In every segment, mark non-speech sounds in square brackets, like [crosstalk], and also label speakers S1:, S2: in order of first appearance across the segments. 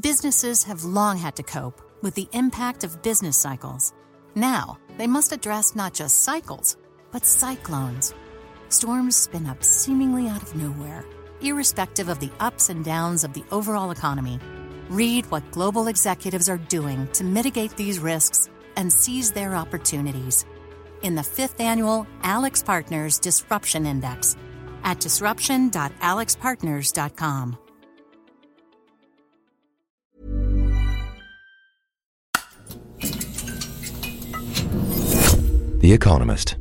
S1: Businesses have long had to cope with the impact of business cycles. Now, they must address not just cycles, but cyclones. Storms spin up seemingly out of nowhere, irrespective of the ups and downs of the overall economy. Read what global executives are doing to mitigate these risks and seize their opportunities in the fifth annual AlixPartners Disruption Index at disruption.alixpartners.com.
S2: The Economist.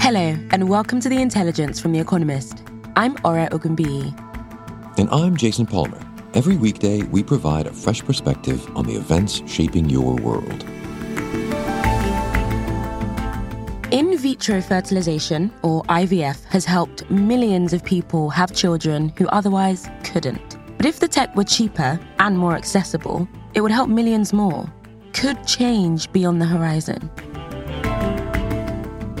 S3: Hello, and welcome to The Intelligence from The Economist. I'm Ore Ogunbiyi.
S2: And I'm Jason Palmer. Every weekday, we provide a fresh perspective on the events shaping your world.
S3: In vitro fertilization, or IVF, has helped millions of people have children who otherwise couldn't. But if the tech were cheaper and more accessible, it would help millions more. Could change be on the horizon?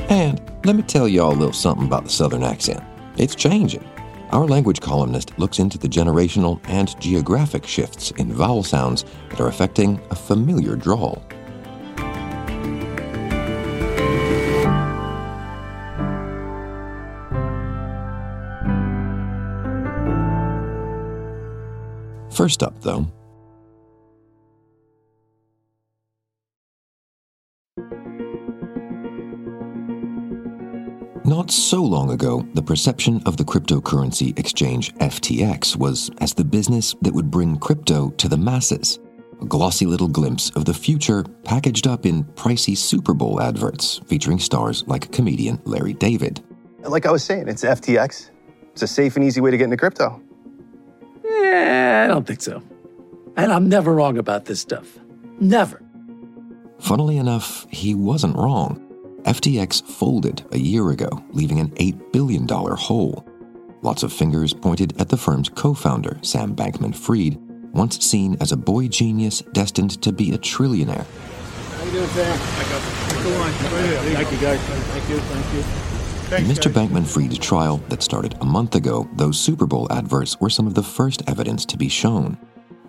S2: And let me tell y'all a little something about the Southern accent. It's changing. Our language columnist looks into the generational and geographic shifts in vowel sounds that are affecting a familiar drawl. First up, though, Not so long ago, the perception of the cryptocurrency exchange FTX was as the business that would bring crypto to the masses. A glossy little glimpse of the future packaged up in pricey Super Bowl adverts featuring stars like comedian Larry David.
S4: Like I was saying, it's FTX. It's a safe and easy way to get into crypto.
S5: Eh, I don't think so. And I'm never wrong about this stuff. Never.
S2: Funnily enough, he wasn't wrong. FTX folded a year ago, leaving an $8 billion hole. Lots of fingers pointed at the firm's co founder, Sam Bankman Fried, once seen as a boy genius destined to be a trillionaire.
S6: How you doing, Sam? Thank you, guys. Thank you, thank you.
S2: In Mr. Bankman Fried's trial that started a month ago, those Super Bowl adverts were some of the first evidence to be shown.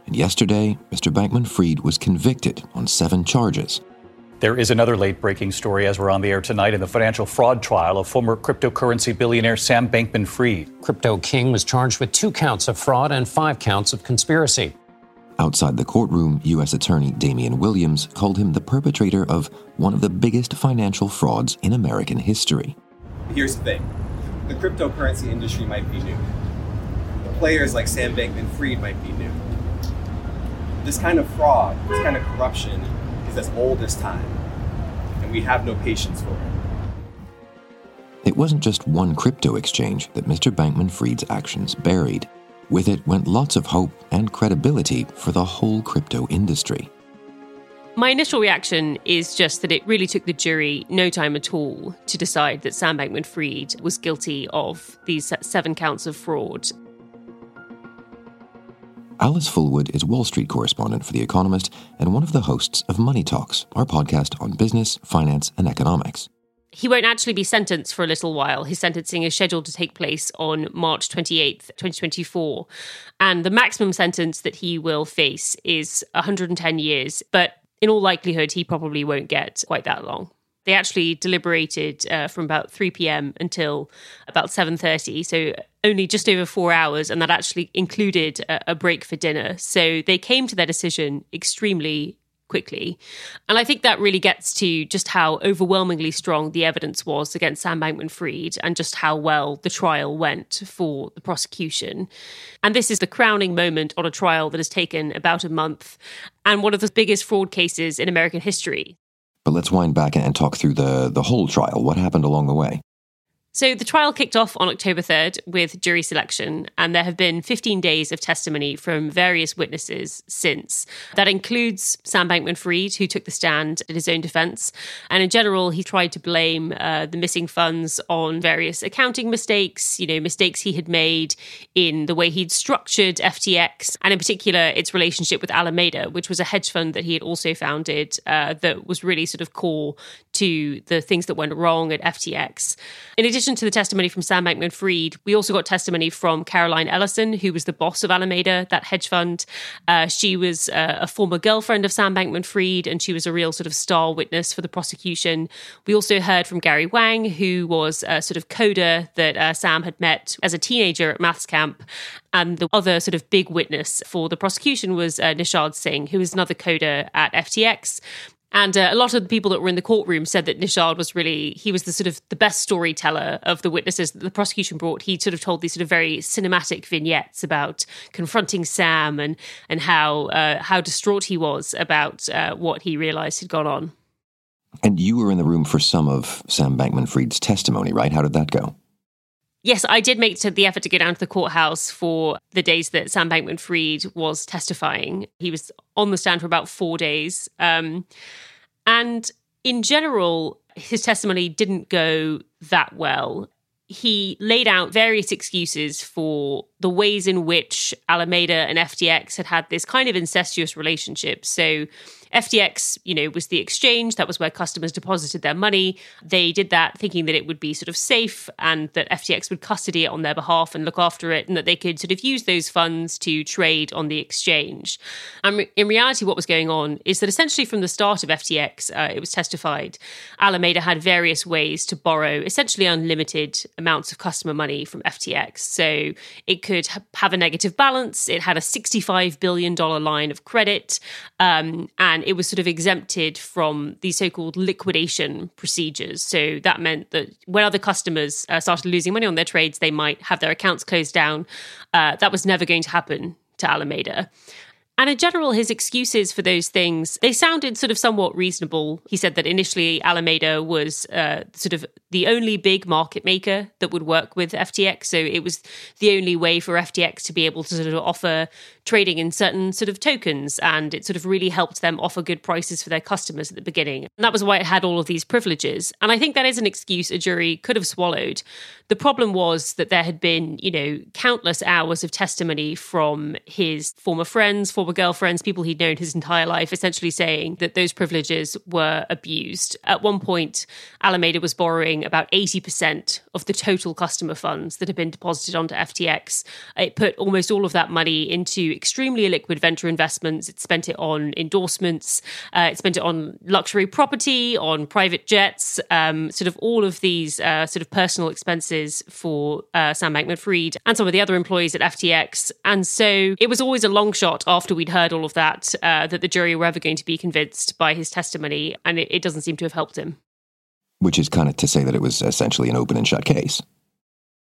S2: And yesterday, Mr. Bankman Fried was convicted on seven charges
S7: there is another late breaking story as we're on the air tonight in the financial fraud trial of former cryptocurrency billionaire Sam Bankman Fried.
S8: Crypto King was charged with two counts of fraud and five counts of conspiracy.
S2: Outside the courtroom, U.S. Attorney Damian Williams called him the perpetrator of one of the biggest financial frauds in American history.
S9: Here's the thing the cryptocurrency industry might be new, the players like Sam Bankman Fried might be new. This kind of fraud, this kind of corruption, is as old as time, and we have no patience for it.
S2: It wasn't just one crypto exchange that Mr. Bankman Fried's actions buried. With it went lots of hope and credibility for the whole crypto industry.
S10: My initial reaction is just that it really took the jury no time at all to decide that Sam Bankman Fried was guilty of these seven counts of fraud.
S2: Alice Fulwood is Wall Street correspondent for The Economist and one of the hosts of Money Talks, our podcast on business, finance, and economics.
S10: He won't actually be sentenced for a little while. His sentencing is scheduled to take place on March 28th, 2024. And the maximum sentence that he will face is 110 years. But in all likelihood, he probably won't get quite that long. They actually deliberated uh, from about 3 p.m. until about 7:30, so only just over four hours, and that actually included a, a break for dinner. So they came to their decision extremely quickly. And I think that really gets to just how overwhelmingly strong the evidence was against Sam Bankman Fried and just how well the trial went for the prosecution. And this is the crowning moment on a trial that has taken about a month and one of the biggest fraud cases in American history.
S2: But let's wind back and talk through the, the whole trial. What happened along the way?
S10: So the trial kicked off on October 3rd with jury selection, and there have been 15 days of testimony from various witnesses since. That includes Sam Bankman Fried, who took the stand in his own defense. And in general, he tried to blame uh, the missing funds on various accounting mistakes, you know, mistakes he had made in the way he'd structured FTX, and in particular, its relationship with Alameda, which was a hedge fund that he had also founded uh, that was really sort of core to the things that went wrong at FTX. In addition to the testimony from Sam Bankman Fried, we also got testimony from Caroline Ellison, who was the boss of Alameda, that hedge fund. Uh, she was uh, a former girlfriend of Sam Bankman Fried, and she was a real sort of star witness for the prosecution. We also heard from Gary Wang, who was a sort of coder that uh, Sam had met as a teenager at maths camp. And the other sort of big witness for the prosecution was uh, Nishad Singh, who was another coder at FTX. And uh, a lot of the people that were in the courtroom said that Nishad was really, he was the sort of the best storyteller of the witnesses that the prosecution brought. He sort of told these sort of very cinematic vignettes about confronting Sam and, and how, uh, how distraught he was about uh, what he realized had gone on.
S2: And you were in the room for some of Sam Bankman Fried's testimony, right? How did that go?
S10: Yes, I did make the effort to go down to the courthouse for the days that Sam Bankman Fried was testifying. He was on the stand for about four days. Um, and in general, his testimony didn't go that well. He laid out various excuses for the ways in which Alameda and FTX had had this kind of incestuous relationship. So, FTX, you know, was the exchange. That was where customers deposited their money. They did that thinking that it would be sort of safe and that FTX would custody it on their behalf and look after it and that they could sort of use those funds to trade on the exchange. And in reality, what was going on is that essentially from the start of FTX, uh, it was testified, Alameda had various ways to borrow essentially unlimited amounts of customer money from FTX. So it could have a negative balance. It had a $65 billion line of credit. Um, and it was sort of exempted from these so-called liquidation procedures. So that meant that when other customers uh, started losing money on their trades, they might have their accounts closed down. Uh, that was never going to happen to Alameda. And in general, his excuses for those things, they sounded sort of somewhat reasonable. He said that initially Alameda was uh, sort of the only big market maker that would work with FTX. So it was the only way for FTX to be able to sort of offer trading in certain sort of tokens. And it sort of really helped them offer good prices for their customers at the beginning. And that was why it had all of these privileges. And I think that is an excuse a jury could have swallowed. The problem was that there had been, you know, countless hours of testimony from his former friends, former girlfriends, people he'd known his entire life, essentially saying that those privileges were abused. At one point, Alameda was borrowing about 80% of the total customer funds that had been deposited onto FTX. It put almost all of that money into extremely illiquid venture investments. It spent it on endorsements, uh, it spent it on luxury property, on private jets, um, sort of all of these uh, sort of personal expenses for uh, Sam Bankman Fried and some of the other employees at FTX. And so it was always a long shot after we'd heard all of that uh, that the jury were ever going to be convinced by his testimony. And it, it doesn't seem to have helped him.
S2: Which is kind of to say that it was essentially an open and shut case.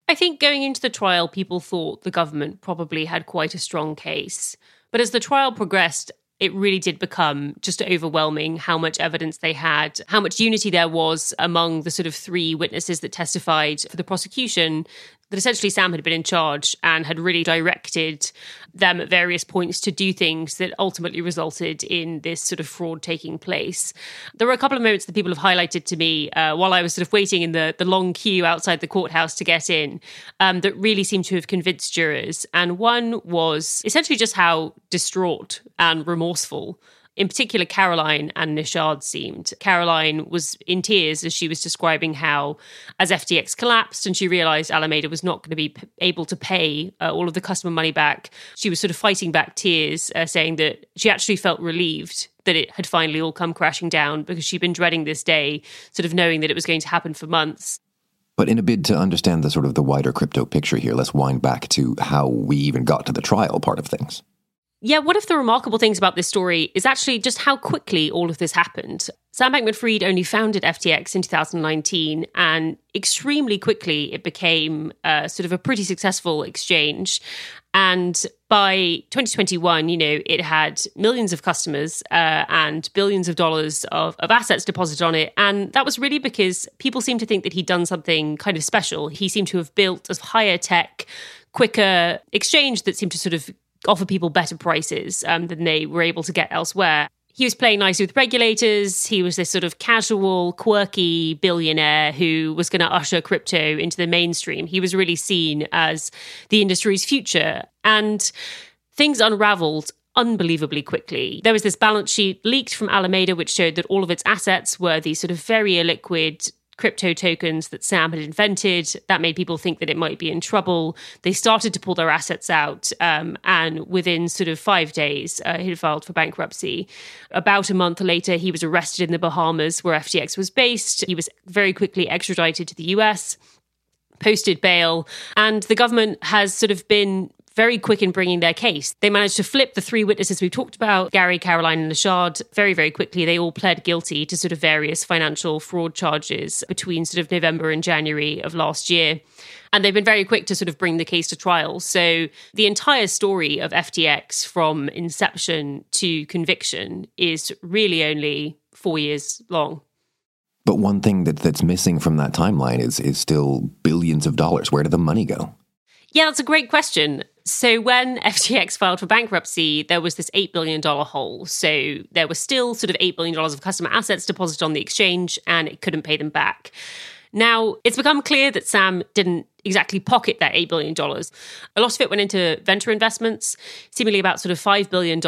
S10: I think going into the trial, people thought the government probably had quite a strong case. But as the trial progressed, it really did become just overwhelming how much evidence they had, how much unity there was among the sort of three witnesses that testified for the prosecution that essentially Sam had been in charge and had really directed them at various points to do things that ultimately resulted in this sort of fraud taking place. There were a couple of moments that people have highlighted to me uh, while I was sort of waiting in the, the long queue outside the courthouse to get in um, that really seemed to have convinced jurors. And one was essentially just how distraught and remorseful in particular, Caroline and Nishad seemed. Caroline was in tears as she was describing how, as FTX collapsed and she realized Alameda was not going to be p- able to pay uh, all of the customer money back, she was sort of fighting back tears, uh, saying that she actually felt relieved that it had finally all come crashing down because she'd been dreading this day, sort of knowing that it was going to happen for months.
S2: But in a bid to understand the sort of the wider crypto picture here, let's wind back to how we even got to the trial part of things.
S10: Yeah, one of the remarkable things about this story is actually just how quickly all of this happened. Sam Bankman Fried only founded FTX in 2019, and extremely quickly it became uh, sort of a pretty successful exchange. And by 2021, you know, it had millions of customers uh, and billions of dollars of, of assets deposited on it. And that was really because people seemed to think that he'd done something kind of special. He seemed to have built a higher tech, quicker exchange that seemed to sort of offer people better prices um, than they were able to get elsewhere. He was playing nicely with regulators. He was this sort of casual, quirky billionaire who was going to usher crypto into the mainstream. He was really seen as the industry's future. And things unraveled unbelievably quickly. There was this balance sheet leaked from Alameda, which showed that all of its assets were these sort of very illiquid crypto tokens that Sam had invented. That made people think that it might be in trouble. They started to pull their assets out, um, and within sort of five days, uh, he filed for bankruptcy. About a month later, he was arrested in the Bahamas, where FTX was based. He was very quickly extradited to the US posted bail. And the government has sort of been very quick in bringing their case. They managed to flip the three witnesses we've talked about Gary, Caroline, and Nishad very, very quickly. They all pled guilty to sort of various financial fraud charges between sort of November and January of last year. And they've been very quick to sort of bring the case to trial. So the entire story of FTX from inception to conviction is really only four years long.
S2: But one thing that, that's missing from that timeline is is still billions of dollars. Where did the money go?
S10: Yeah, that's a great question. So when [laughs] FTX filed for bankruptcy, there was this $8 billion hole. So there was still sort of $8 billion of customer assets deposited on the exchange and it couldn't pay them back. Now, it's become clear that Sam didn't exactly pocket that $8 billion. A lot of it went into venture investments. Seemingly about sort of $5 billion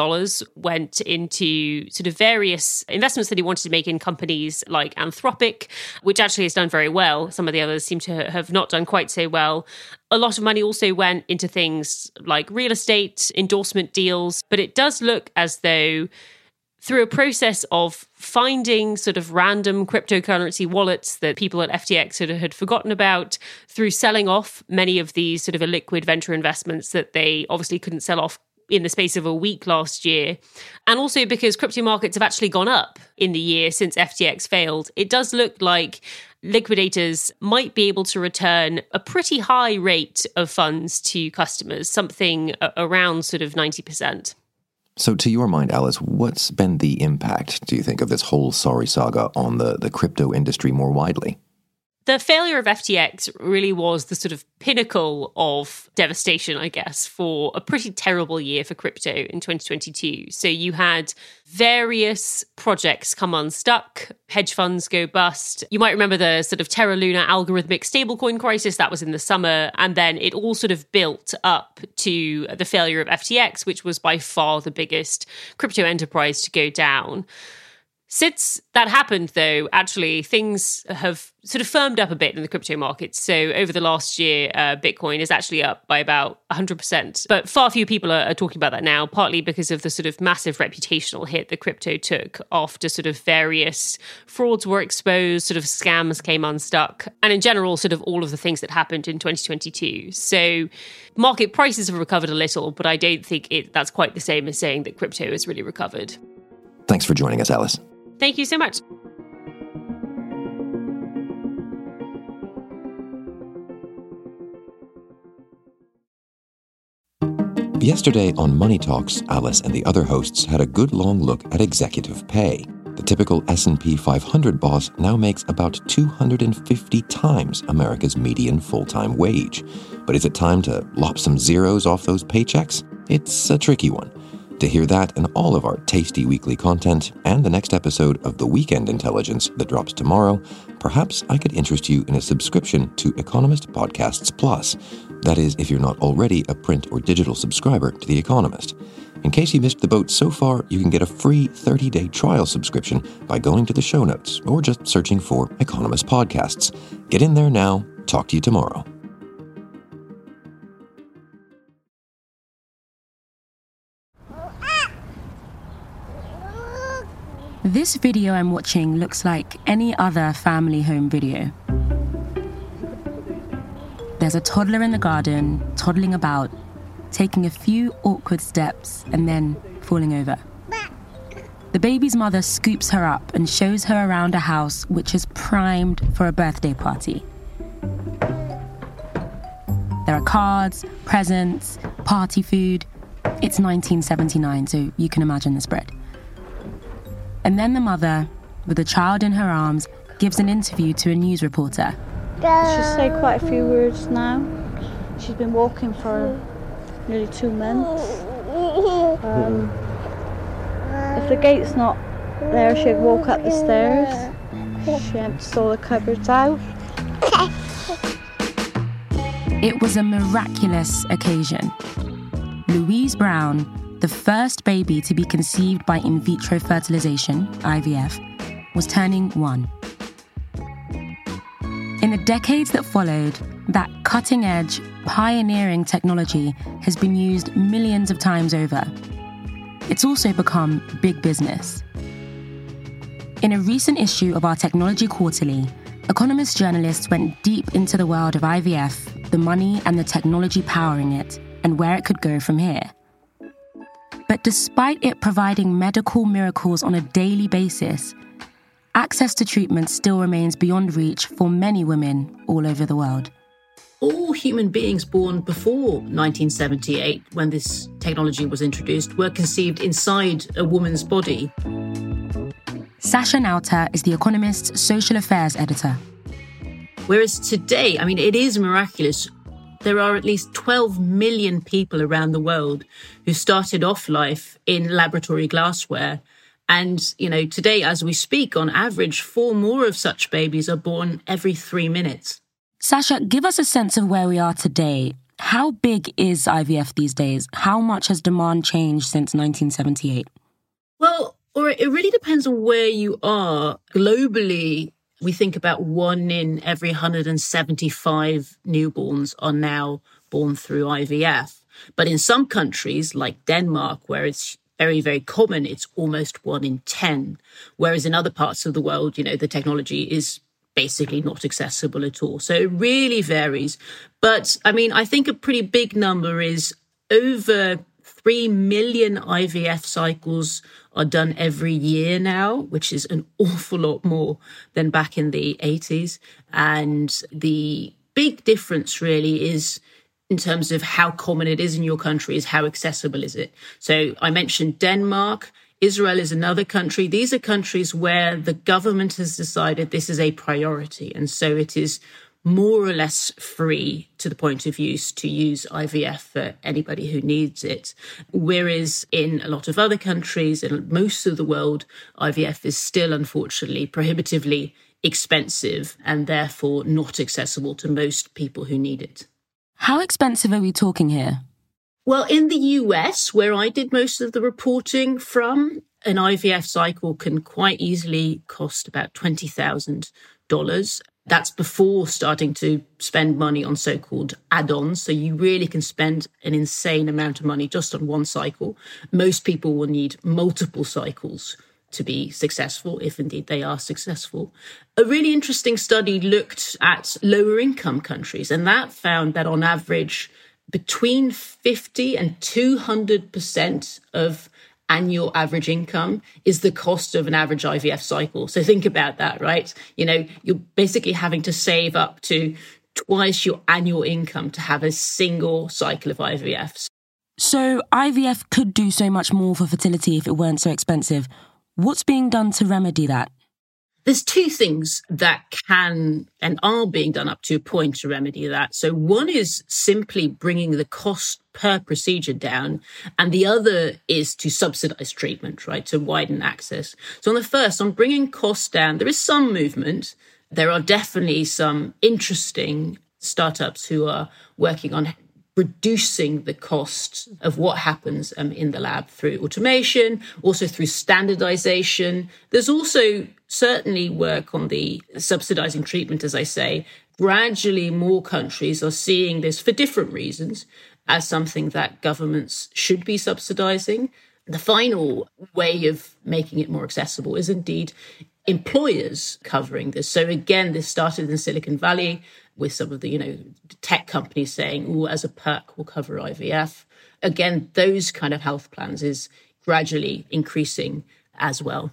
S10: went into sort of various investments that he wanted to make in companies like Anthropic, which actually has done very well. Some of the others seem to have not done quite so well. A lot of money also went into things like real estate, endorsement deals, but it does look as though through a process of finding sort of random cryptocurrency wallets that people at FTX had, had forgotten about, through selling off many of these sort of illiquid venture investments that they obviously couldn't sell off in the space of a week last year. And also because crypto markets have actually gone up in the year since FTX failed, it does look like liquidators might be able to return a pretty high rate of funds to customers, something around sort of 90%.
S2: So, to your mind, Alice, what's been the impact, do you think, of this whole sorry saga on the, the crypto industry more widely?
S10: The failure of FTX really was the sort of pinnacle of devastation, I guess, for a pretty terrible year for crypto in 2022. So you had various projects come unstuck, hedge funds go bust. You might remember the sort of Terra Luna algorithmic stablecoin crisis that was in the summer. And then it all sort of built up to the failure of FTX, which was by far the biggest crypto enterprise to go down. Since that happened, though, actually things have sort of firmed up a bit in the crypto markets. So over the last year, uh, Bitcoin is actually up by about 100%. But far few people are, are, talking about that now, partly because of the sort of massive reputational hit that crypto took after sort of various frauds were exposed, sort of scams came unstuck, and in general, sort of all of the things that happened in 2022. So market prices have recovered a little, but I don't think it, that's quite the same as saying that crypto has really recovered.
S2: Thanks for joining us, Alice.
S10: Thank you so much.
S2: Yesterday on Money Talks, Alice and the other hosts had a good long look at executive pay. The typical S&P 500 boss now makes about 250 times America's median full-time wage. But is it time to lop some zeros off those paychecks? It's a tricky one. To hear that and all of our tasty weekly content and the next episode of The Weekend Intelligence that drops tomorrow, perhaps I could interest you in a subscription to Economist Podcasts Plus. That is, if you're not already a print or digital subscriber to The Economist. In case you missed the boat so far, you can get a free 30 day trial subscription by going to the show notes or just searching for Economist Podcasts. Get in there now. Talk to you tomorrow.
S3: This video I'm watching looks like any other family home video. There's a toddler in the garden, toddling about, taking a few awkward steps and then falling over. The baby's mother scoops her up and shows her around a house which is primed for a birthday party. There are cards, presents, party food. It's 1979, so you can imagine the spread. And then the mother, with the child in her arms, gives an interview to a news reporter.
S11: She's said quite a few words now. She's been walking for nearly two months. Um, if the gate's not there, she'd walk up the stairs. She empties all the cupboards out.
S3: It was a miraculous occasion. Louise Brown, the first baby to be conceived by in vitro fertilization, IVF, was turning one. In the decades that followed, that cutting edge, pioneering technology has been used millions of times over. It's also become big business. In a recent issue of our Technology Quarterly, Economist journalists went deep into the world of IVF, the money and the technology powering it, and where it could go from here. But despite it providing medical miracles on a daily basis, access to treatment still remains beyond reach for many women all over the world.
S12: All human beings born before 1978, when this technology was introduced, were conceived inside a woman's body.
S3: Sacha Nauta is The Economist's social affairs editor.
S12: Whereas today, I mean, it is miraculous. There are at least 12 million people around the world who started off life in laboratory glassware. And, you know, today, as we speak, on average, four more of such babies are born every three minutes.
S3: Sacha, give us a sense of where we are today. How big is IVF these days? How much has demand changed since 1978?
S12: Well, or it really depends on where you are. Globally, we think about one in every 175 newborns are now born through IVF. But in some countries, like Denmark, where it's very, very common, it's almost one in 10. Whereas in other parts of the world, you know, the technology is basically not accessible at all. So it really varies. But I mean, I think a pretty big number is over 3 million IVF cycles are done every year now, which is an [laughs] awful lot more than back in the 80s. And the big difference really is in terms of how common it is in your country is how accessible is it. So I mentioned Denmark. Israel is another country. These are countries where the government has decided this is a priority. And so it is more or less free to the point of use to use IVF for anybody who needs it. Whereas in a lot of other countries, in most of the world, IVF is still unfortunately prohibitively expensive and therefore not accessible to most people who need it.
S3: How expensive are we talking here?
S12: Well, in the US, where I did most of the reporting from, an IVF cycle can quite easily cost about $20,000. That's before starting to spend money on so called add ons. So you really can spend an insane amount of money just on one cycle. Most people will need multiple cycles to be successful, if indeed they are successful. A really interesting study looked at lower income countries, and that found that on average, between 50 and 200% of annual average income is the cost of an average IVF cycle. So think about that, right? You know, you're basically having to save up to twice your annual income to have a single cycle of IVF.
S3: So IVF could do so much more for fertility if it weren't so expensive. What's being done to remedy that?
S12: There's two things that can and are being done up to a point to remedy that. So one is simply bringing the cost per procedure down. And the other is to subsidize treatment, right? To widen access. So on the first, on bringing costs down, there is some movement. There are definitely some interesting startups who are working on reducing the cost of what happens um, in the lab through automation, also through standardization. There's also certainly work on the subsidizing treatment, as I say. Gradually, more countries are seeing this for different reasons as something that governments should be subsidizing. The final way of making it more accessible is indeed employers covering this. So again, this started in Silicon Valley with some of the, you know, tech companies saying, oh, as a perk, we'll cover IVF. Again, those kind of health plans is gradually increasing as well.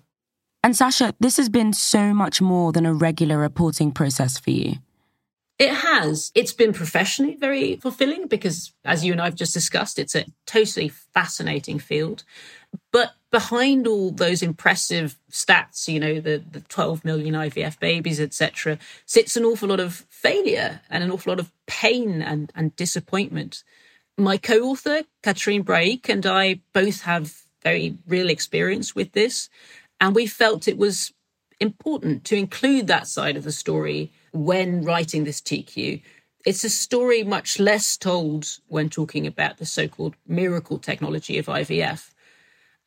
S3: And Sacha, this has been so much more than a regular reporting process for you.
S12: It has. It's been professionally very fulfilling because, as you and I have just discussed, it's a totally fascinating field. But behind all those impressive stats, you know, the, the 12 million IVF babies, etc., sits an awful lot of failure and an awful lot of pain and, and disappointment. My co-author, Catherine Brahic, and I both have very real experience with this. And we felt it was important to include that side of the story when writing this TQ. It's a story much less told when talking about the so called miracle technology of IVF.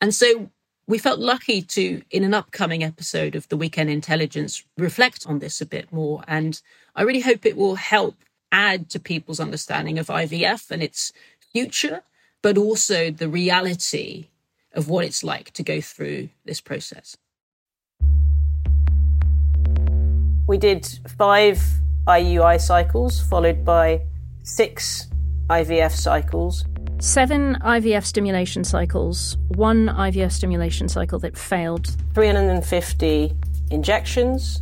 S12: And so we felt lucky to, in an upcoming episode of the Weekend Intelligence, reflect on this a bit more. And I really hope it will help add to people's understanding of IVF and its future, but also the reality of what it's like to go through this process.
S13: We did five IUI cycles, followed by six IVF cycles.
S14: Seven IVF stimulation cycles, one IVF stimulation cycle that failed.
S13: 350 injections.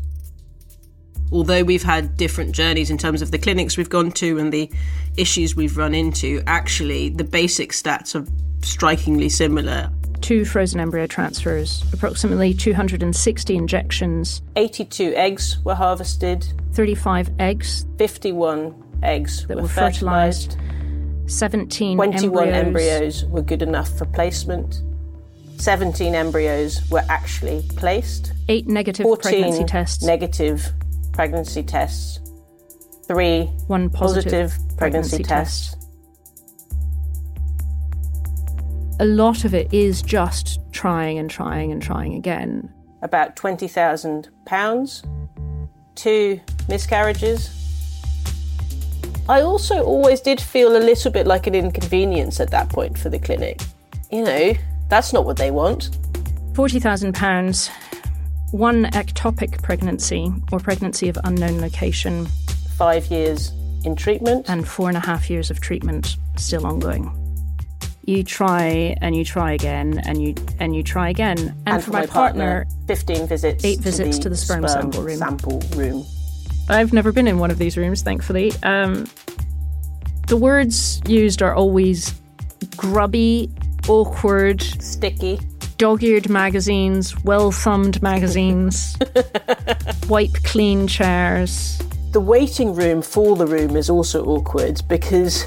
S15: Although we've had different journeys in terms of the clinics we've gone to and the issues we've run into, actually, the basic stats are strikingly similar.
S14: Two frozen embryo transfers, approximately 260 injections,
S13: 82 eggs were harvested,
S14: 35 eggs
S13: 51 eggs
S14: that
S13: were,
S14: were fertilized, 17
S13: 21
S14: embryos.
S13: embryos were good enough for placement. 17 embryos were actually placed.
S14: Eight negative
S13: 14
S14: pregnancy tests.
S13: negative pregnancy tests. Three
S14: One positive
S13: pregnancy,
S14: pregnancy
S13: tests.
S14: A lot of it is just trying and trying and trying again.
S13: About 20,000 pounds. Two miscarriages. I also always did feel a little bit like an inconvenience at that point for the clinic. You know, that's not what they want.
S14: £40,000, one ectopic pregnancy or pregnancy of unknown location,
S13: Five years in treatment.
S14: and four and a half years of treatment still ongoing. You try and you try again and you and you try again. And,
S13: And
S14: for my, partner,
S13: 15 visits.
S14: eight visits to the sperm sample room.
S13: Sample room.
S14: I've never been in one of these rooms, thankfully. Um, the words used are always grubby, awkward,
S13: sticky,
S14: dog eared magazines, well thumbed magazines, [laughs] wipe clean chairs.
S13: The waiting room for the room is also awkward because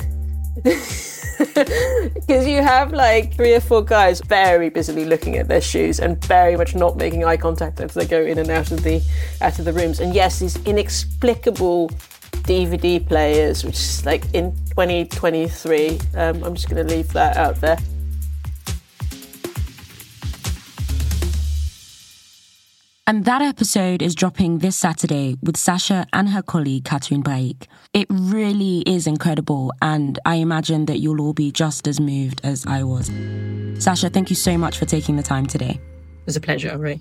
S13: [laughs] [laughs] because you have like three or four guys very busily looking at their shoes and very much not making eye contact as they go in and out of the out of the rooms. And yes, these inexplicable DVD players, which is like in 2023. Um, I'm just going to leave that out there.
S3: And that episode is dropping this Saturday with Sacha and her colleague Catherine Brahic. It really is incredible, and I imagine that you'll all be just as moved as I was. Sasha, thank you so much for taking the time today.
S12: It was a pleasure, Ray.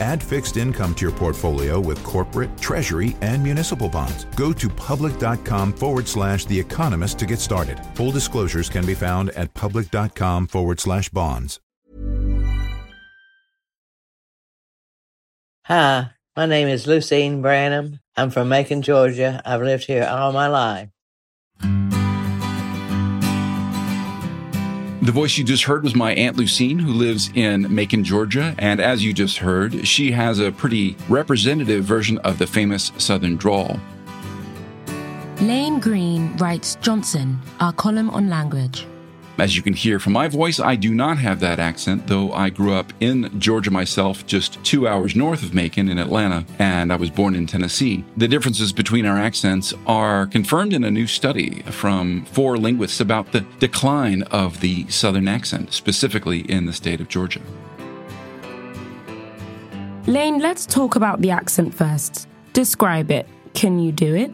S16: Add fixed income to your portfolio with corporate, treasury, and municipal bonds. Go to public.com forward slash The Economist to get started. Full disclosures can be found at public.com forward slash bonds.
S17: Hi, my name is Lucine Branham. I'm from Macon, Georgia. I've lived here all my life.
S18: The voice you just heard was my Aunt Lucine, who lives in Macon, Georgia. And as you just heard, she has a pretty representative version of the famous Southern drawl.
S3: Lane Greene writes Johnson, our column on language.
S18: As you can hear from my voice, I do not have that accent, though I grew up in Georgia myself, just two hours north of Macon in Atlanta, and I was born in Tennessee. The differences between our accents are confirmed in a new study from four linguists about the decline of the Southern accent, specifically in the state of Georgia.
S3: Lane, let's talk about the accent first. Describe it. Can you do it?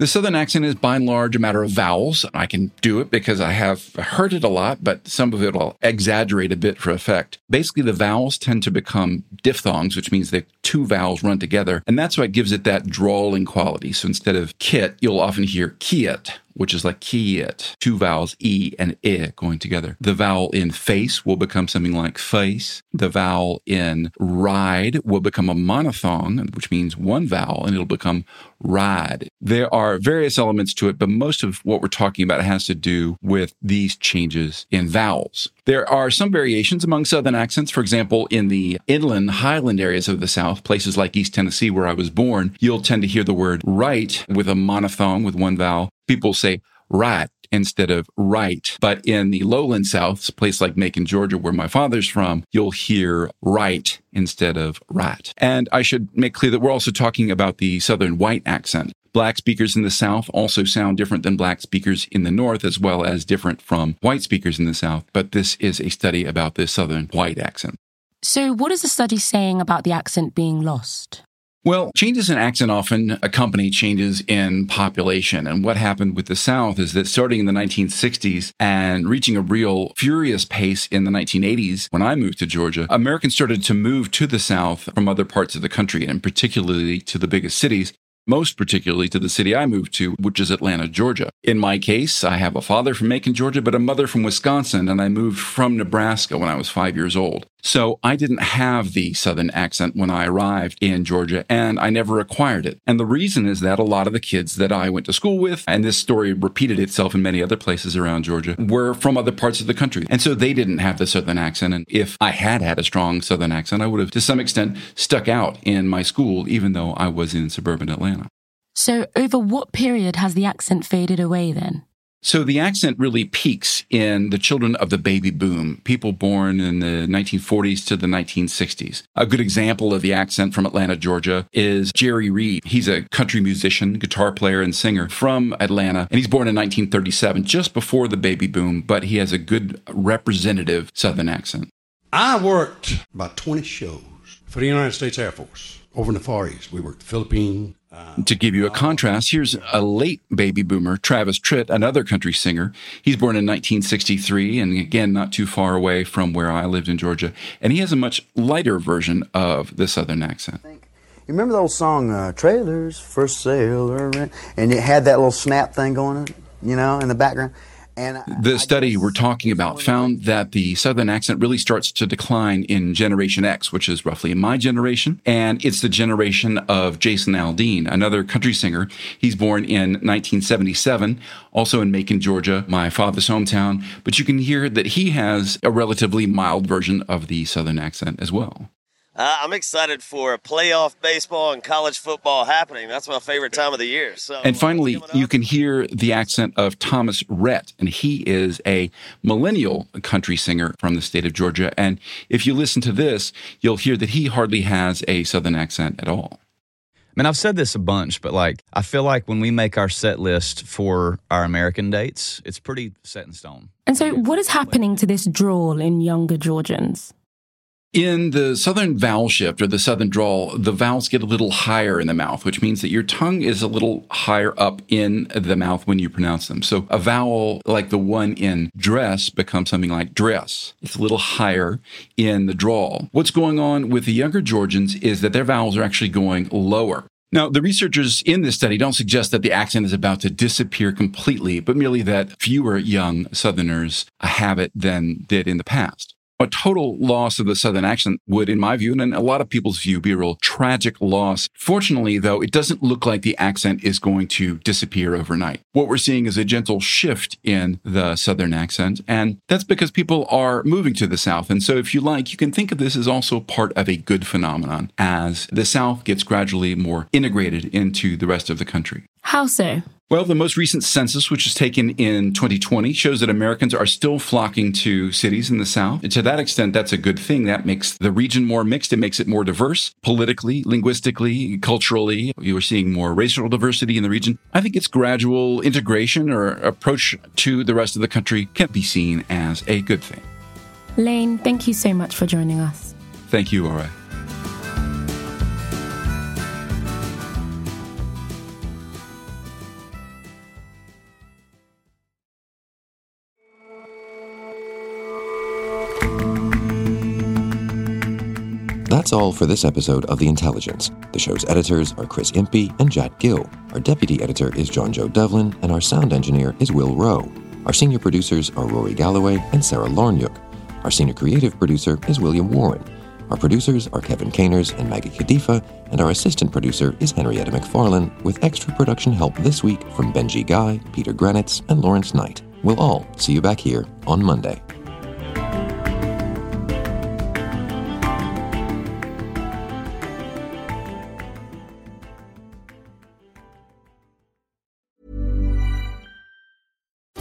S18: The Southern accent is by and large a matter of vowels. I can do it because I have heard it a lot, but some of it I'll exaggerate a bit for effect. Basically, the vowels tend to become diphthongs, which means they two vowels run together. And that's what gives it that drawling quality. So instead of kit, you'll often hear kiet, which is like kit, two vowels, e and i going together. The vowel in face will become something like face. The vowel in ride will become a monophthong, which means one vowel, and it'll become ride. There are various elements to it, but most of what we're talking about has to do with these changes in vowels. There are some variations among Southern accents. For example, in the inland highland areas of the South, places like East Tennessee, where I was born, you'll tend to hear the word right with a monophthong with one vowel. People say right instead of right. But in the lowland South, a place like Macon, Georgia, where my father's from, you'll hear right instead of rat. And I should make clear that we're also talking about the Southern white accent. Black speakers in the South also sound different than black speakers in the North, as well as different from white speakers in the South. But this is a study about the Southern white accent.
S3: So, what is the study saying about the accent being lost?
S18: Well, changes in accent often accompany changes in population. And what happened with the South is that starting in the 1960s and reaching a real furious pace in the 1980s, when I moved to Georgia, Americans started to move to the South from other parts of the country, and particularly to the biggest cities most particularly to the city I moved to, which is Atlanta, Georgia. In my case, I have a father from Macon, Georgia, but a mother from Wisconsin, and I moved from Nebraska when I was five years old. So I didn't have the Southern accent when I arrived in Georgia, and I never acquired it. And the reason is that a lot of the kids that I went to school with, and this story repeated itself in many other places around Georgia, were from other parts of the country. And so they didn't have the Southern accent. And if I had had a strong Southern accent, I would have, to some extent, stuck out in my school, even though I was in suburban Atlanta.
S3: So, over what period has the accent faded away then?
S18: So the accent really peaks in the children of the baby boom, people born in the 1940s to the 1960s. A good example of the accent from Atlanta, Georgia is Jerry Reed. He's a country musician, guitar player, and singer from Atlanta, and he's born in 1937, just before the baby boom, but he has a good representative Southern accent.
S19: I worked about 20 shows for the United States Air Force over in the Far East. We worked the Philippines,
S18: to give you a contrast, here's a late baby boomer, Travis Tritt, another country singer. He's born in 1963, and again, not too far away from where I lived in Georgia. And he has a much lighter version of the Southern accent.
S20: You remember the old song, uh, Trailers for Sale, and it had that little snap thing going on, you know, in the background? And
S18: the study we're talking about found that the Southern accent really starts to decline in Generation X, which is roughly my generation. And it's the generation of Jason Aldean, another country singer. He's born in 1977, also in Macon, Georgia, my father's hometown. But you can hear that he has a relatively mild version of the Southern accent as well.
S21: Uh, I'm excited for playoff baseball and college football happening. That's my favorite time of the year. So,
S18: and finally, you can hear the accent of Thomas Rhett, and he is a millennial country singer from the state of Georgia. And if you listen to this, you'll hear that he hardly has a Southern accent at all.
S22: I mean, I've said this a bunch, but like, I feel like when we make our set list for our American dates, it's pretty set in stone.
S3: And so, what is happening to this drawl in younger Georgians?
S18: In the southern vowel shift or the southern drawl, the vowels get a little higher in the mouth, which means that your tongue is a little higher up in the mouth when you pronounce them. So a vowel like the one in dress becomes something like dress. It's a little higher in the drawl. What's going on with the younger Georgians is that their vowels are actually going lower. Now, the researchers in this study don't suggest that the accent is about to disappear completely, but merely that fewer young Southerners have it than did in the past. A total loss of the Southern accent would, in my view, and in a lot of people's view, be a real tragic loss. Fortunately, though, it doesn't look like the accent is going to disappear overnight. What we're seeing is a gentle shift in the Southern accent, and that's because people are moving to the South. And so, if you like, you can think of this as also part of a good phenomenon as the South gets gradually more integrated into the rest of the country.
S3: How so?
S18: Well, the most recent census, which was taken in 2020, shows that Americans are still flocking to cities in the South. And to that extent, that's a good thing. That makes the region more mixed. It makes it more diverse politically, linguistically, culturally. You are seeing more racial diversity in the region. I think its gradual integration or approach to the rest of the country can be seen as a good thing.
S3: Lane, thank you so much for joining us.
S18: Thank you, Ore.
S2: That's all for this episode of The Intelligence. The show's editors are Chris Impey and Jack Gill. Our deputy editor is John Joe Devlin, and our sound engineer is Will Rowe. Our senior producers are Rory Galloway and Sarah Larnyuk. Our senior creative producer is William Warren. Our producers are Kevin Caners and Maggie Kadifa, and our assistant producer is Henrietta McFarlane, with extra production help this week from Benji Guy, Peter Granitz, and Lawrence Knight. We'll all see you back here on Monday.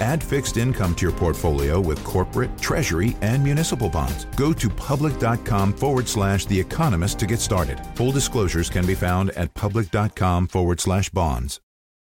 S16: Add fixed income to your portfolio with corporate, treasury, and municipal bonds. Go to public.com forward slash The Economist to get started. Full disclosures can be found at public.com forward slash bonds.